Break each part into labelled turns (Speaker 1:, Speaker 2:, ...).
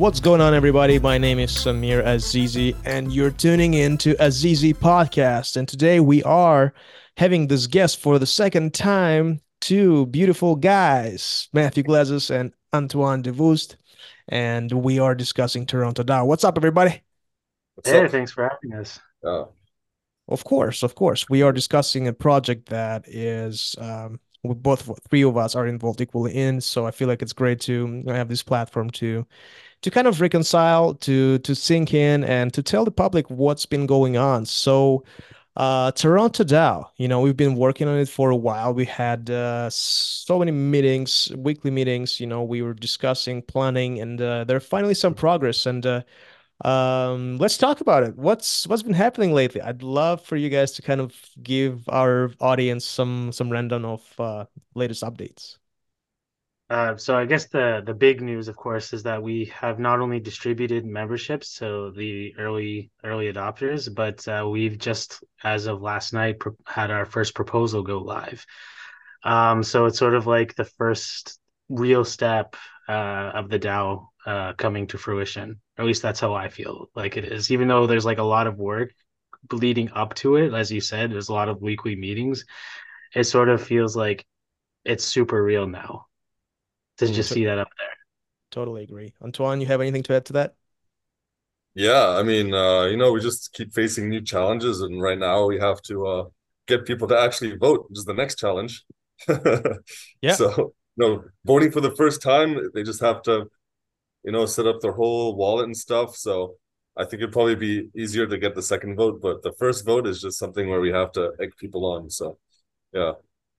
Speaker 1: What's going on, everybody? My name is Samir Azizi, and you're tuning in to Azizi Podcast. And today we are having this guest for the second time, two beautiful guys, Matthew Glezos and Antoine De Vuyst. And we are discussing Toronto DAO. What's up, everybody?
Speaker 2: What's hey, up? thanks for having us.
Speaker 1: Oh. Of course, of course. We are discussing a project that is um, we both three of us are involved equally in so i feel like it's great to have this platform to to kind of reconcile, to to sink in, and to tell the public what's been going on. So, uh, Toronto DAO, you know, we've been working on it for a while. We had uh, so many meetings, weekly meetings. You know, we were discussing, planning, and uh, there's finally some progress. And uh, um, let's talk about it. What's what's been happening lately? I'd love for you guys to kind of give our audience some some rundown of uh, latest updates.
Speaker 2: Uh, so I guess the the big news, of course, is that we have not only distributed memberships to the early early adopters, but uh, we've just, as of last night, pro- had our first proposal go live. Um, so it's sort of like the first real step uh, of the DAO uh, coming to fruition. At least that's how I feel like it is. Even though there's like a lot of work leading up to it, as you said, there's a lot of weekly meetings. It sort of feels like it's super real now to mm, just see that up there.
Speaker 1: Totally agree. Antoine, you have anything to add to that?
Speaker 3: Yeah, I mean, uh, you know, we just keep facing new challenges, and right now we have to uh, get people to actually vote, which is the next challenge. yeah. So, you know, voting for the first time, they just have to, you know, set up their whole wallet and stuff. So, I think it'd probably be easier to get the second vote, but the first vote is just something where we have to egg people on. So, yeah.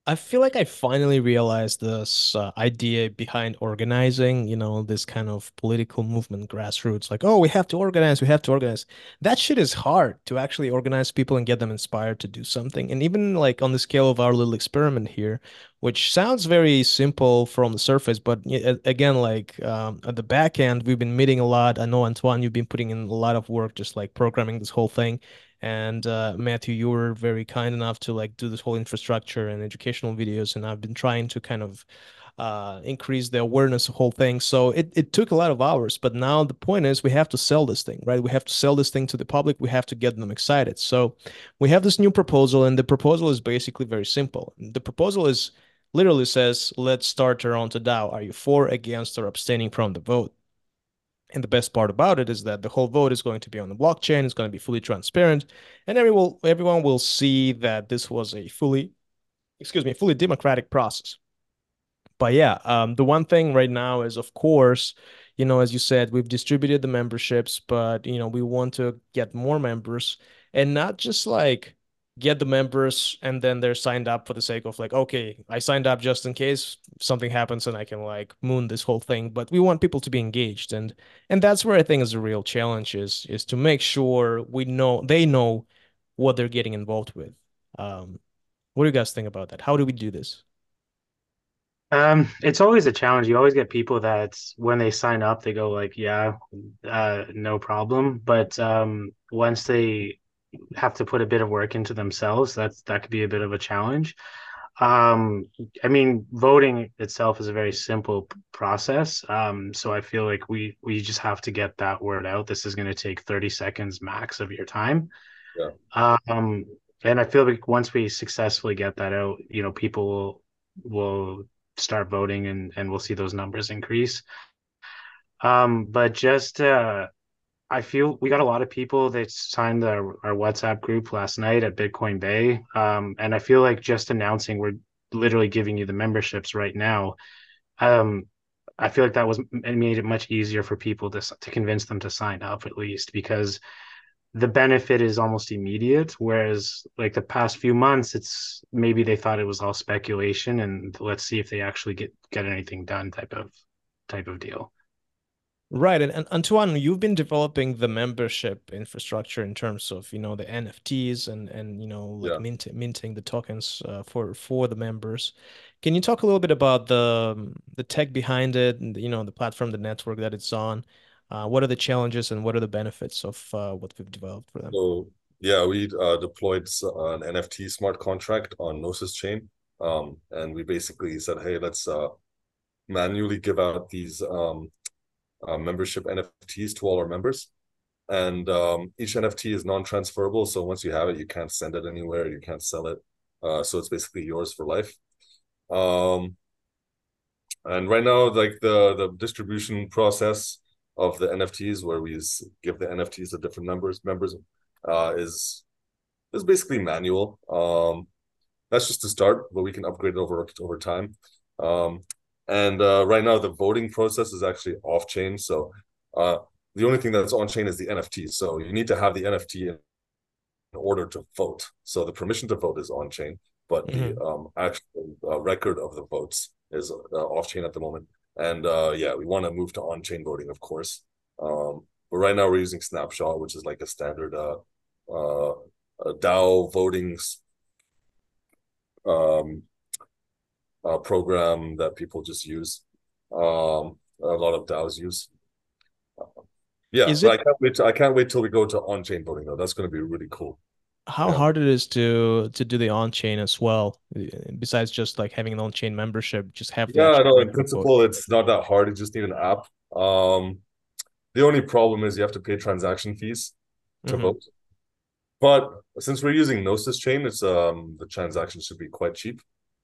Speaker 1: I feel like I finally realized this uh, idea behind organizing, you know, this kind of political movement, grassroots, like, oh, we have to organize, we have to organize. That shit is hard to actually organize people and get them inspired to do something. And even like on the scale of our little experiment here, which sounds very simple from the surface, but again, like um, at the back end, we've been meeting a lot. I know, Antoine, you've been putting in a lot of work just like programming this whole thing and uh, Matthew, you were very kind enough to like do this whole infrastructure and educational videos, and I've been trying to kind of uh, increase the awareness of whole thing. So it, it took a lot of hours, but now the point is we have to sell this thing, right? We have to sell this thing to the public. We have to get them excited. So we have this new proposal, and the proposal is basically very simple. The proposal is literally says, let's start Toronto DAO. Are you for, against, or abstaining from the vote? And the best part about it is that the whole vote is going to be on the blockchain. It's going to be fully transparent, and everyone everyone will see that this was a fully, excuse me, fully democratic process. But yeah, um, the one thing right now is, of course, you know, as you said, we've distributed the memberships, but you know, we want to get more members, and not just like get the members and then they're signed up for the sake of like okay i signed up just in case something happens and i can like moon this whole thing. But we want people to be engaged and and that's where i think is the real challenge is is to make sure we know they know what they're getting involved with. Um what do you guys think about that? How do we do this?
Speaker 2: Um it's always a challenge. You always get people that when they sign up they go like yeah uh no problem. But um once they have to put a bit of work into themselves. That's that could be a bit of a challenge. Um, I mean, voting itself is a very simple process. Um, so I feel like we we just have to get that word out. This is going to take 30 seconds max of your time. Yeah. Um, and I feel like once we successfully get that out, you know, people will will start voting and and we'll see those numbers increase. Um, but just uh I feel we got a lot of people that signed our, our WhatsApp group last night at Bitcoin Bay. Um, and I feel like just announcing we're literally giving you the memberships right now. Um, I feel like that was it made it much easier for people to to convince them to sign up at least because the benefit is almost immediate. Whereas like the past few months, it's maybe they thought it was all speculation and let's see if they actually get get anything done type of type of deal.
Speaker 1: Right, and, and Antoine, you've been developing the membership infrastructure in terms of you know the NFTs and and you know like yeah. mint, minting the tokens uh, for for the members. Can you talk a little bit about the the tech behind it and you know the platform, the network that it's on? Uh, what are the challenges and what are the benefits of uh, what we've developed for them?
Speaker 3: So yeah, we uh, deployed an NFT smart contract on Gnosis chain, um, and we basically said, hey, let's uh, manually give out these um, uh, membership NFTs to all our members. And um, each NFT is non-transferable. So once you have it, you can't send it anywhere. You can't sell it. Uh, so it's basically yours for life. Um, and right now, like the the distribution process of the NFTs, where we give the NFTs to different numbers members, uh, is is basically manual. Um, that's just to start, but we can upgrade it over over time. Um, and uh, right now, the voting process is actually off chain. So uh, the only thing that's on chain is the NFT. So you need to have the NFT in, order to vote. So the permission to vote is on chain, but mm-hmm. the um, actual uh, record of the votes is uh, off chain at the moment. And uh, yeah, we want to move to on chain voting, of course. Um, but right now we're using Snapshot, which is like a standard uh, uh, DAO voting um, uh, program that people just use. Um, a lot of DAOs use. Uh, yeah, it... I can't wait. To, I can't wait till we go to on-chain voting though. That's going to be really cool.
Speaker 1: How yeah. hard it is to to do the on-chain as well, besides just like having an on-chain membership, just have.
Speaker 3: Yeah, no. In principle, vote. it's not that hard. You just need an app. Um, the only problem is you have to pay transaction fees to mm-hmm. vote. But since we're using Gnosis chain, it's um the transaction should be quite cheap.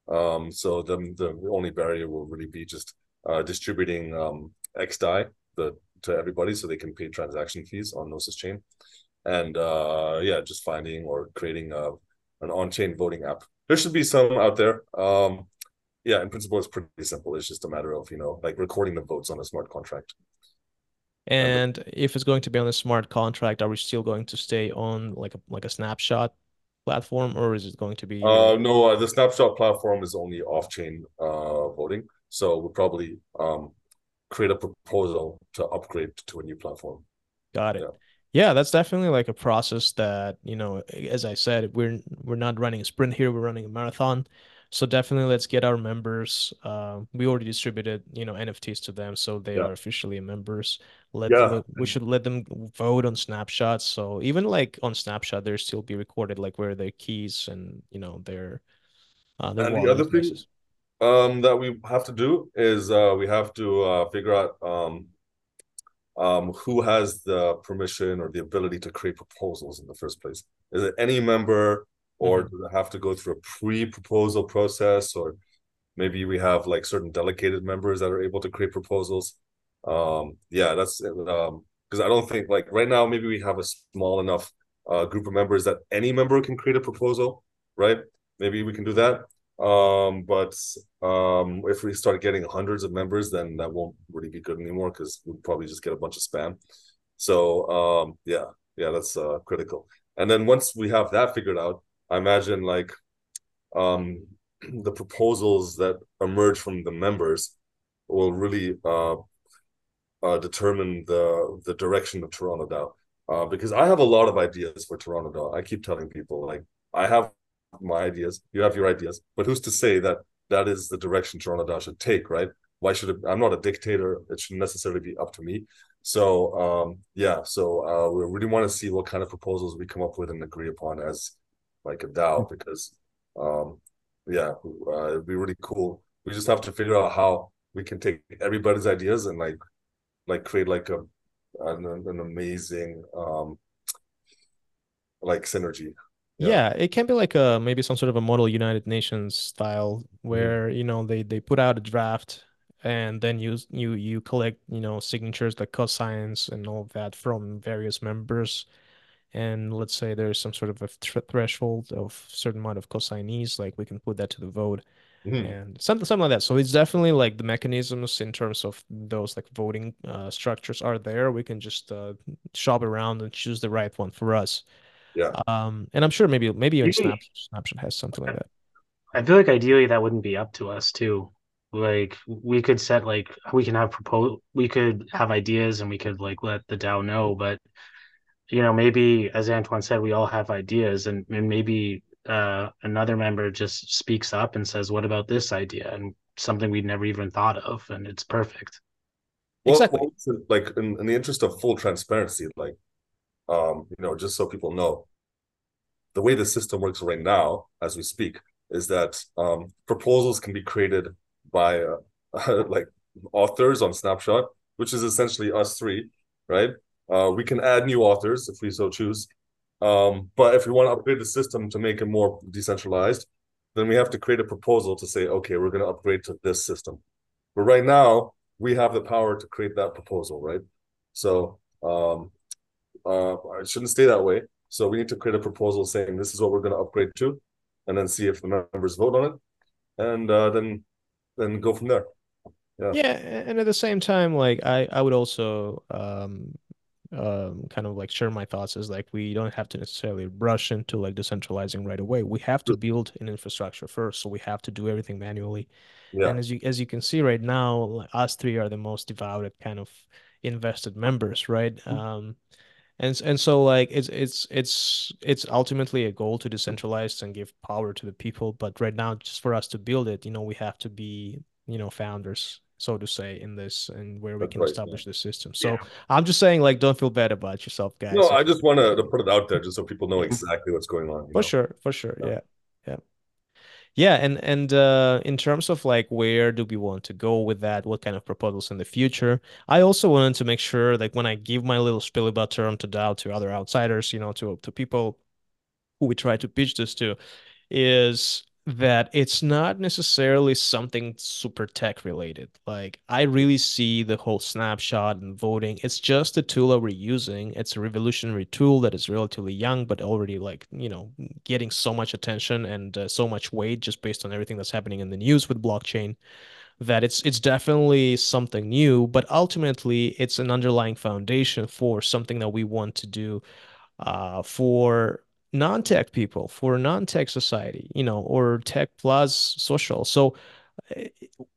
Speaker 3: Um, so the the only barrier will really be just uh, distributing um XDAI the to everybody so they can pay transaction fees on Gnosis chain, and uh yeah, just finding or creating a an on-chain voting app. There should be some out there. Um, yeah, in principle, it's pretty simple. It's just a matter of you know like recording the votes on a smart contract.
Speaker 1: And if it's going to be on a smart contract, are we still going to stay on like a like a snapshot platform, or is it going to be?
Speaker 3: Uh, no, uh, the snapshot platform is only off-chain uh, voting, so we'll probably um, create a proposal to upgrade to a new platform.
Speaker 1: Got it. Yeah. Yeah, that's definitely like a process that, you know, as I said, we're we're not running a sprint here, we're running a marathon. So definitely let's get our members. Uh, we already distributed, you know, NFTs to them, so they yeah. are officially members. Let yeah. them, we should let them vote on snapshots. So even like on Snapshot, there still be recorded like where their keys and you know their
Speaker 3: uh, their and the other thing um, that we have to do is uh, we have to uh, figure out um, um, who has the permission or the ability to create proposals in the first place. Is it any member or mm-hmm. do they have to go through a pre-proposal process? Or maybe we have like certain delegated members that are able to create proposals? Um yeah that's um because i don't think like right now maybe we have a small enough uh, group of members that any member can create a proposal right? Maybe we can do that. Um but um if we start getting hundreds of members then that won't really be good anymore because we'll probably just get a bunch of spam. So um yeah yeah that's uh critical. And then once we have that figured out I imagine like um, the proposals that emerge from the members will really uh, uh, determine the the direction of Toronto DAO. Uh, because I have a lot of ideas for Toronto DAO. I keep telling people like I have my ideas, you have your ideas, but who's to say that that is the direction Toronto DAO should take, right? Why should it? I'm not a dictator. It shouldn't necessarily be up to me. So um, yeah, so uh, we really want to see what kind of proposals we come up with and agree upon as like a DAO because um yeah uh, it'd be really cool. We just have to figure out how we can take everybody's ideas and like like create like a an, an amazing um like synergy
Speaker 1: yeah. yeah. it can be like a maybe some sort of a model united nations style mm-hmm. where mm-hmm. you know they they put out a draft and then you you you collect you know signatures like cosigns and all that from various members and let's say there's some sort of a th threshold of certain amount of cosignees, like we can put that to the vote mm. and something something like that. So it's definitely like the mechanisms in terms of those like voting uh, structures are there. We can just uh, shop around and choose the right one for us.
Speaker 3: Yeah.
Speaker 1: Um, and I'm sure maybe maybe even Snap, Snapshot has something like that.
Speaker 2: I feel like ideally that wouldn't be up to us too. Like we could set like we can have propose we could have ideas and we could like let the DAO know, but you know, maybe as Antoine said, we all have ideas, and, and maybe uh, another member just speaks up and says, "What about this idea?" and something we'd never even thought of, and it's perfect.
Speaker 3: Well, exactly. Well, like in, in the interest of full transparency, like um, you know, just so people know, the way the system works right now, as we speak, is that um, proposals can be created by uh, like authors on Snapshot, which is essentially us three, right? Uh, we can add new authors if we so choose. Um, but if we want to upgrade the system to make it more decentralized, then we have to create a proposal to say, okay, we're going to upgrade to this system. But right now, we have the power to create that proposal, right? So um, uh, it shouldn't stay that way. So we need to create a proposal saying this is what we're going to upgrade to, and then see if the members vote on it, and uh, then then go from there.
Speaker 1: Yeah. Yeah, and at the same time, like I I would also um um kind of like share my thoughts is like we don't have to necessarily rush into like decentralizing right away. We have to build an infrastructure first, so we have to do everything manually. Yeah. And as you as you can see right now, us three are the most devoted kind of invested members, right? Mm-hmm. Um and and so like it's it's it's it's ultimately a goal to decentralize and give power to the people but right now just for us to build it you know we have to be you know founders so to say in this and where we can right, establish yeah. the system so yeah. i'm just saying like don't feel bad about yourself guys
Speaker 3: no i just want to put it out there just so people know exactly what's going on
Speaker 1: for know? sure for sure yeah. yeah yeah yeah and and uh in terms of like where do we want to go with that what kind of proposals in the future i also wanted to make sure like when i give my little spiel about Toronto DAO to other outsiders you know to to people who we try to pitch this to is that it's not necessarily something super tech related. Like I really see the whole snapshot and voting. It's just a tool that we're using. It's a revolutionary tool that is relatively young, but already like, you know, getting so much attention and uh, so much weight just based on everything that's happening in the news with blockchain that it's it's definitely something new, but ultimately it's an underlying foundation for something that we want to do uh, for non-tech people for non-tech society you know or tech plus social. So eh,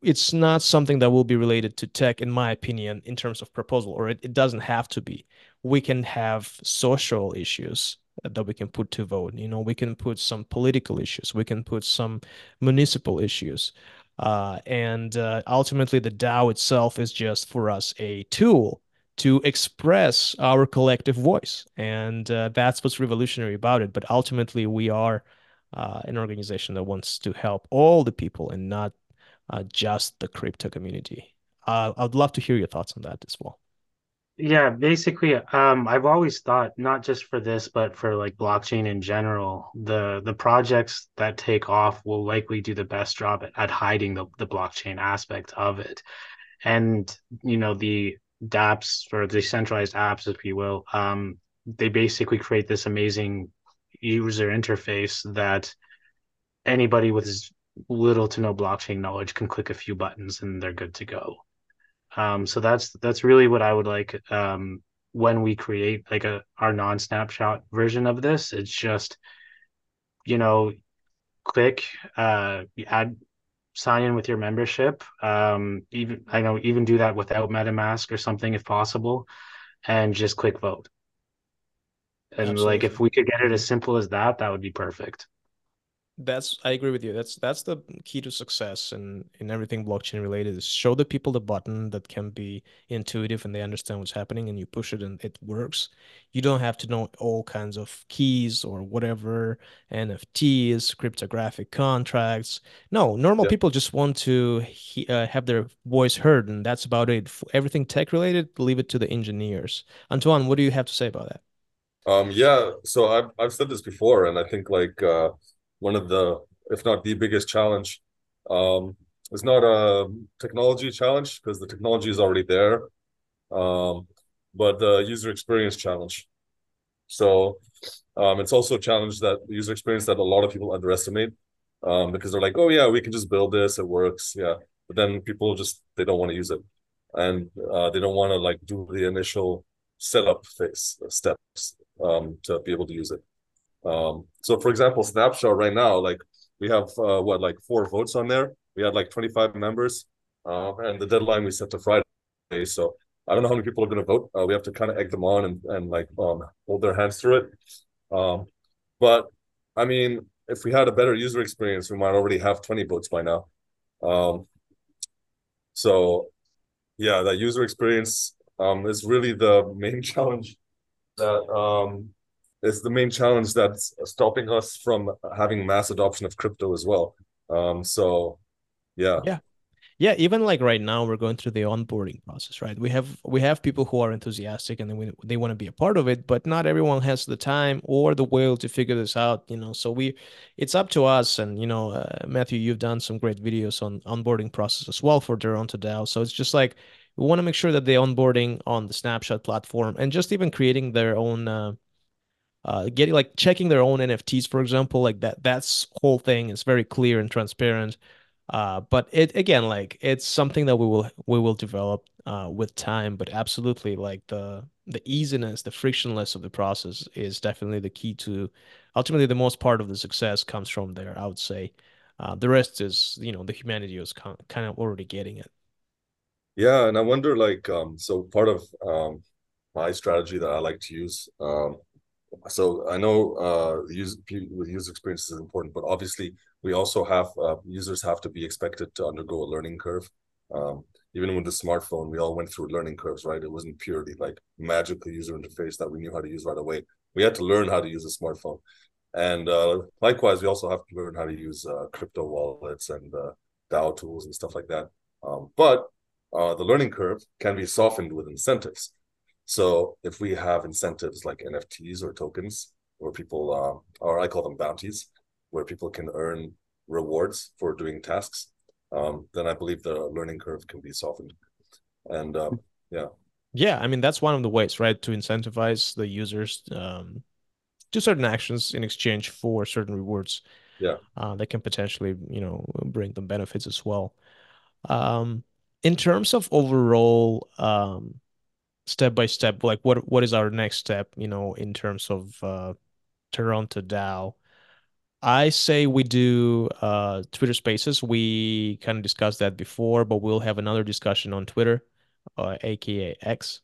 Speaker 1: it's not something that will be related to tech in my opinion in terms of proposal or it, it doesn't have to be. We can have social issues that we can put to vote you know we can put some political issues we can put some municipal issues uh, and uh, ultimately the dao itself is just for us a tool to express our collective voice. And uh, that's what's revolutionary about it. But ultimately, we are uh, an organization that wants to help all the people and not uh, just the crypto community. Uh, I'd love to hear your thoughts on that as well.
Speaker 2: Yeah, basically, um, I've always thought not just for this, but for like blockchain in general, the the projects that take off will likely do the best job at, at hiding the, the blockchain aspect of it. And you know, the dApps or decentralized apps, if you will, um, they basically create this amazing user interface that anybody with little to no blockchain knowledge can click a few buttons and they're good to go. Um, so that's that's really what I would like um, when we create like a our non-snapshot version of this. It's just you know, click, uh, add sign in with your membership. Um, even I know even do that without MetaMask or something if possible, and just click vote. And Absolutely. like if we could get it as simple as that, that would be perfect
Speaker 1: that's I agree with you. That's that's the key to success and in, in everything blockchain related is show the people the button that can be intuitive and they understand what's happening and you push it and it works. You don't have to know all kinds of keys or whatever, NFTs, cryptographic contracts. No, normal yeah. people just want to he, uh, have their voice heard and that's about it. For Everything tech related, leave it to the engineers. Antoine, what do you have to say about that?
Speaker 3: Um yeah, so I've I've said this before and I think like uh one of the, if not the biggest challenge. Um, it's not a technology challenge because the technology is already there, um, but the user experience challenge. So um, it's also a challenge that user experience that a lot of people underestimate um, because they're like, oh yeah, we can just build this, it works, yeah. But then people just they don't want to use it, and uh, they don't want to like do the initial setup phase steps um, to be able to use it. Um, so for example, Snapshot right now, like we have uh, what like four votes on there. We had like 25 members, uh, and the deadline we set to Friday. So I don't know how many people are going to vote. Uh, we have to kind of egg them on and and like um hold their hands through it. Um, but I mean, if we had a better user experience, we might already have 20 votes by now. Um, so yeah, that user experience um is really the main challenge that um is the main challenge that's stopping us from having mass adoption of crypto as well. Um, so, yeah,
Speaker 1: yeah, yeah even like right now we're going through the onboarding process right? We have we have people who are enthusiastic and they, they want to be a part of it but not everyone has the time or the will to figure this out you know? So we it's up to us and you know uh, matthew you've done some great videos on onboarding process as well for toronto dao so it's just like we want to make sure that the onboarding on the snapshot platform and just even creating their own uh, uh, getting like checking their own nfts for example like that that's whole thing is very clear and transparent uh, but it again, like it's something that we will we will develop uh, with time. But absolutely, like the the easiness, the frictionless of the process is definitely the key to ultimately the most part of the success comes from there. I would say uh, the rest is you know the humanity is kind of already getting it.
Speaker 3: Yeah, and I wonder like um, so part of um, my strategy that I like to use um, so I know uh, use, with user experience is important, but obviously we also have uh, users have to be expected to undergo a learning curve. Um, even with the smartphone, we all went through learning curves, right? It wasn't purely like magical user interface that we knew how to use right away. We had to learn how to use a smartphone, and uh, likewise, we also have to learn how to use uh, crypto wallets and uh, DAO tools and stuff like that. Um, but uh, the learning curve can be softened with incentives. So if we have incentives like NFTs or tokens, where people, uh, or I call them bounties, where people can earn rewards for doing tasks, um, then I believe the learning curve can be softened. And um, yeah.
Speaker 1: Yeah, I mean that's one of the ways, right, to incentivize the users um, to certain actions in exchange for certain rewards.
Speaker 3: Yeah,
Speaker 1: uh, that can potentially, you know, bring them benefits as well. Um, in terms of overall um, step by step like what what is our next step you know in terms of uh toronto dao? I say we do uh twitter spaces. We kind of discussed that before but we'll have another discussion on twitter uh, aka x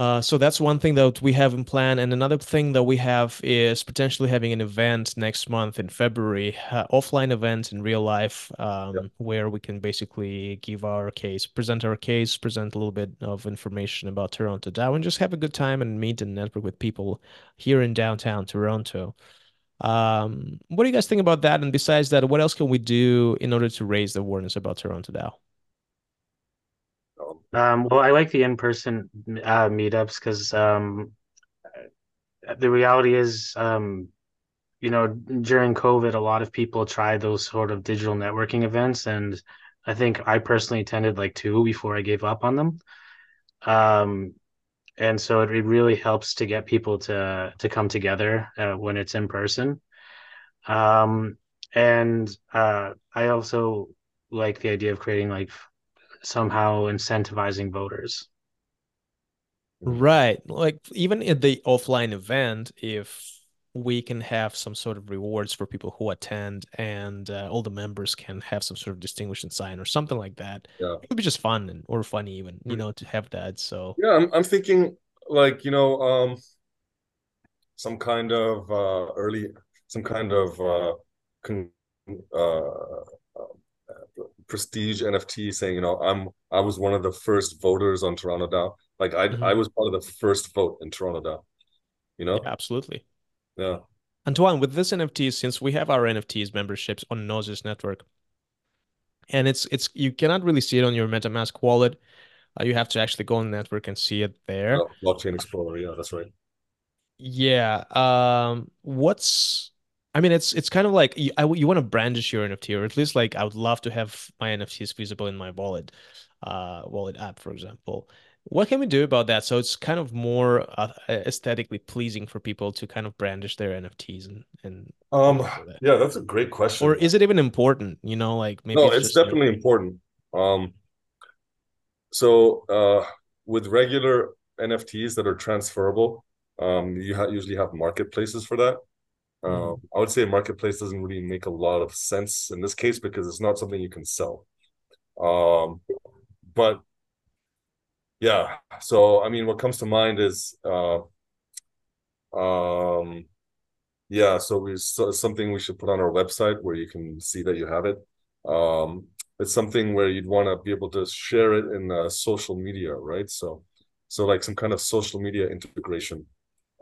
Speaker 1: uh, so that's one thing that we have in plan. And another thing that we have is potentially having an event next month in February, uh, offline event in real life, um, where we can basically give our case, present our case, present a little bit of information about Toronto DAO, and just have a good time and meet and network with people here in downtown Toronto. Um, what do you guys think about that? And besides that, what else can we do in order to raise the awareness about Toronto DAO?
Speaker 2: Um, well, I like the in-person uh, meetups because um, the reality is, um, you know, during COVID, a lot of people tried those sort of digital networking events, and I think I personally attended like two before I gave up on them. Um, and so it, really helps to get people to to come together uh, when it's in person. Um, and uh, I also like the idea of creating like somehow incentivizing voters.
Speaker 1: Right. Like even at the offline event, if we can have some sort of rewards for people who attend and uh, all the members can have some sort of distinguishing sign or something like that
Speaker 3: yeah
Speaker 1: it would be just fun and or funny even you know to have that so
Speaker 3: yeah i'm, I'm thinking like you know um some kind of uh early some kind of uh con- uh prestige NFT saying, you know, I'm I was one of the first voters on Toronto DAO. Like I mm-hmm. I was part of the first vote in Toronto DAO. You know?
Speaker 1: Yeah, absolutely.
Speaker 3: Yeah.
Speaker 1: Antoine, with this NFT, since we have our NFTs memberships on Gnosis network, and it's it's you cannot really see it on your MetaMask wallet. Uh, you have to actually go on the network and see it there. Oh,
Speaker 3: blockchain Explorer, yeah, that's right.
Speaker 1: Yeah. Um, what's I mean, it's it's kind of like you, I, you want to brandish your NFT, or at least like I would love to have my NFTs visible in my wallet, uh, wallet app, for example. What can we do about that? So it's kind of more uh, aesthetically pleasing for people to kind of brandish their NFTs and and.
Speaker 3: Um. That. Yeah, that's a great question.
Speaker 1: Or is it even important? You know, like
Speaker 3: maybe. No, it's, it's definitely like... important. Um. So, uh, with regular NFTs that are transferable, um, you ha- usually have marketplaces for that. Um, mm. I would say marketplace doesn't really make a lot of sense in this case because it's not something you can sell. Um, but yeah, so I mean, what comes to mind is, uh, um, yeah, so we so something we should put on our website where you can see that you have it. Um, it's something where you'd want to be able to share it in uh, social media, right? So, so like some kind of social media integration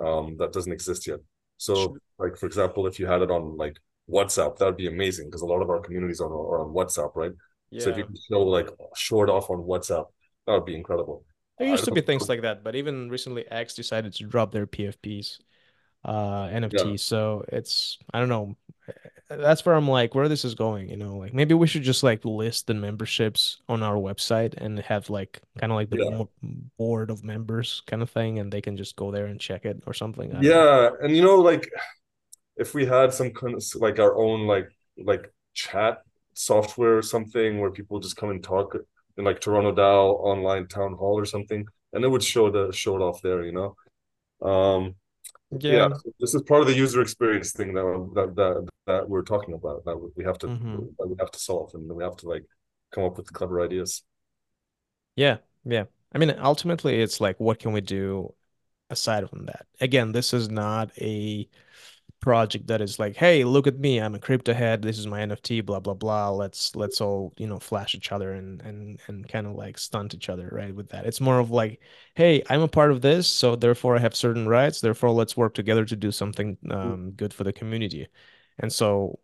Speaker 3: um, that doesn't exist yet. So, sure. like for example, if you had it on like WhatsApp, that would be amazing because a lot of our communities are, are on WhatsApp, right? Yeah. So if you can show like short off on WhatsApp, that would be incredible.
Speaker 1: There used to be things like that, but even recently, X decided to drop their PFPs, uh, NFT. Yeah. So it's I don't know. That's where I'm like, where this is going. You know, like maybe we should just like list the memberships on our website and have like kind of like the yeah. board of members kind of thing, and they can just go there and check it or something.
Speaker 3: Yeah, and you know, like if we had some kind of like our own like like chat software or something where people just come and talk in like Toronto DAO online town hall or something, and it would show the show it off there, you know. Um, yeah. yeah, this is part of the user experience thing that that that, that we're talking about. That we have to mm-hmm. that we have to solve, and we have to like come up with clever ideas.
Speaker 1: Yeah, yeah. I mean, ultimately, it's like, what can we do aside from that? Again, this is not a project that is like, hey, look at me, I'm a crypto head, this is my NFT, blah blah blah. Let's let's all, you know, flash each other and and and kind of like stunt each other, right? With that. It's more of like, hey, I'm a part of this, so therefore I have certain rights, therefore let's work together to do something um, good for the community. And so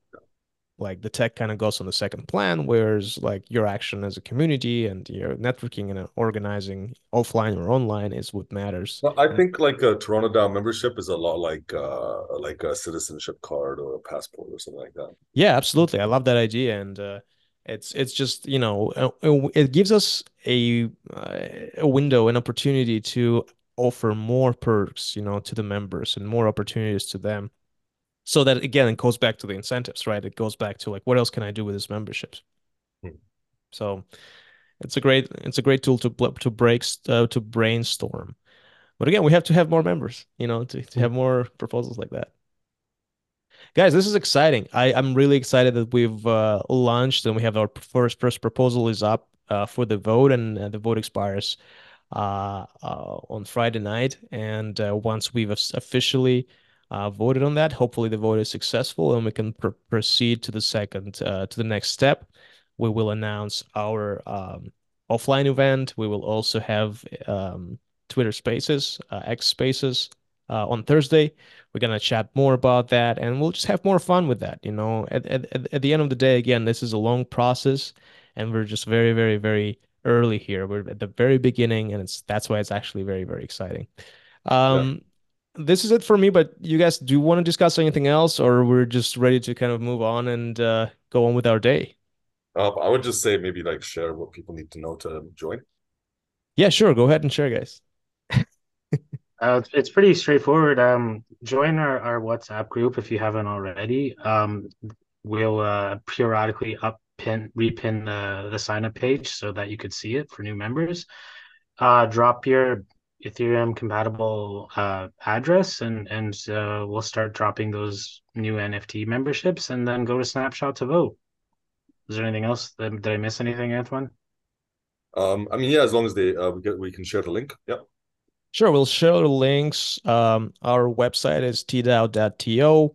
Speaker 1: like the tech kind of goes on the second plan whereas like your action as a community and your networking and organizing offline or online is what matters.
Speaker 3: Well, i think like a toronto DAO membership is a lot like uh like a citizenship card or a passport or something like that.
Speaker 1: Yeah absolutely. I love that idea and uh it's it's just you know uh, uh, it gives us a uh, a window an opportunity to offer more perks you know to the members and more opportunities to them so that again it goes back to the incentives right? It goes back to like what else can i do with this memberships? Hmm. so it's a great it's a great tool to to break uh, to brainstorm. But again we have to have more members you know to, to have more proposals like that. Guys this is exciting. I i'm really excited that we've uh, launched and we have our first first proposal is up uh, for the vote and uh, the vote expires uh, uh, on friday night. And once we've officially uh, voted on that. Hopefully, the vote is successful and we can pr proceed to the second, uh, to the next step. We will announce our um, offline event. We will also have um, Twitter Spaces, uh, X Spaces uh, on Thursday. We're gonna chat more about that, and we'll just have more fun with that. You know, at at at the end of the day, again, this is a long process, and we're just very, very, very early here. We're at the very beginning, and it's that's why it's actually very, very exciting. Um, yeah this is it for me. But you guys, do you want to discuss anything else, or we're just ready to kind of move on and uh, go on with our day?
Speaker 3: Uh, I would just say maybe like share what people need to know to join.
Speaker 1: Yeah, sure. Go ahead and share, guys.
Speaker 2: uh, it's pretty straightforward. Um, join our, our WhatsApp group if you haven't already. Um, we'll uh, periodically up pin repin the the sign up page so that you could see it for new members. Uh, drop your Ethereum compatible uh, address, and and uh, we'll start dropping those new NFT memberships, and then go to Snapshot to vote. Is there anything else? That, did I miss anything, Antoine?
Speaker 3: Um, I mean, yeah, as long as they uh, we get we can share the link. Yeah.
Speaker 1: Sure, we'll share the links. Um, our website is tdao.to.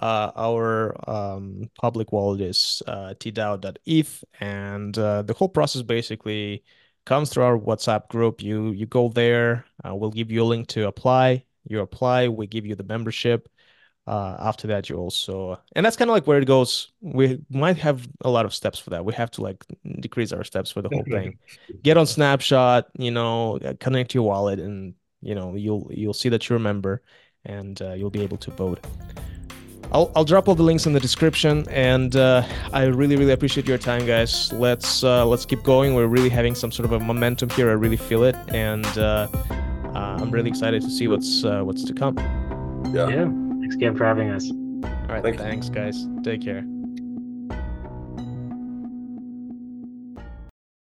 Speaker 1: Uh, our um, public wallet is uh, tdao.eth, and uh, the whole process basically comes through our WhatsApp group. You you go there. Uh, we'll give you a link to apply. You apply. We give you the membership. Uh, after that, you also, and that's kind of like where it goes. We might have a lot of steps for that. We have to like decrease our steps for the whole thing. Get on Snapshot, you know, connect your wallet, and you know you'll you'll see that you're a member, and uh, you'll be able to vote. I'll, I'll drop all the links in the description and uh, i really really appreciate your time guys. Let's uh, let's keep going. We're really having some sort of a momentum here. I really feel it and uh, uh i'm really excited to see what's uh, what's to come.
Speaker 2: Yeah. yeah. Thanks again for having us.
Speaker 1: All right. Thanks. thanks guys. Take care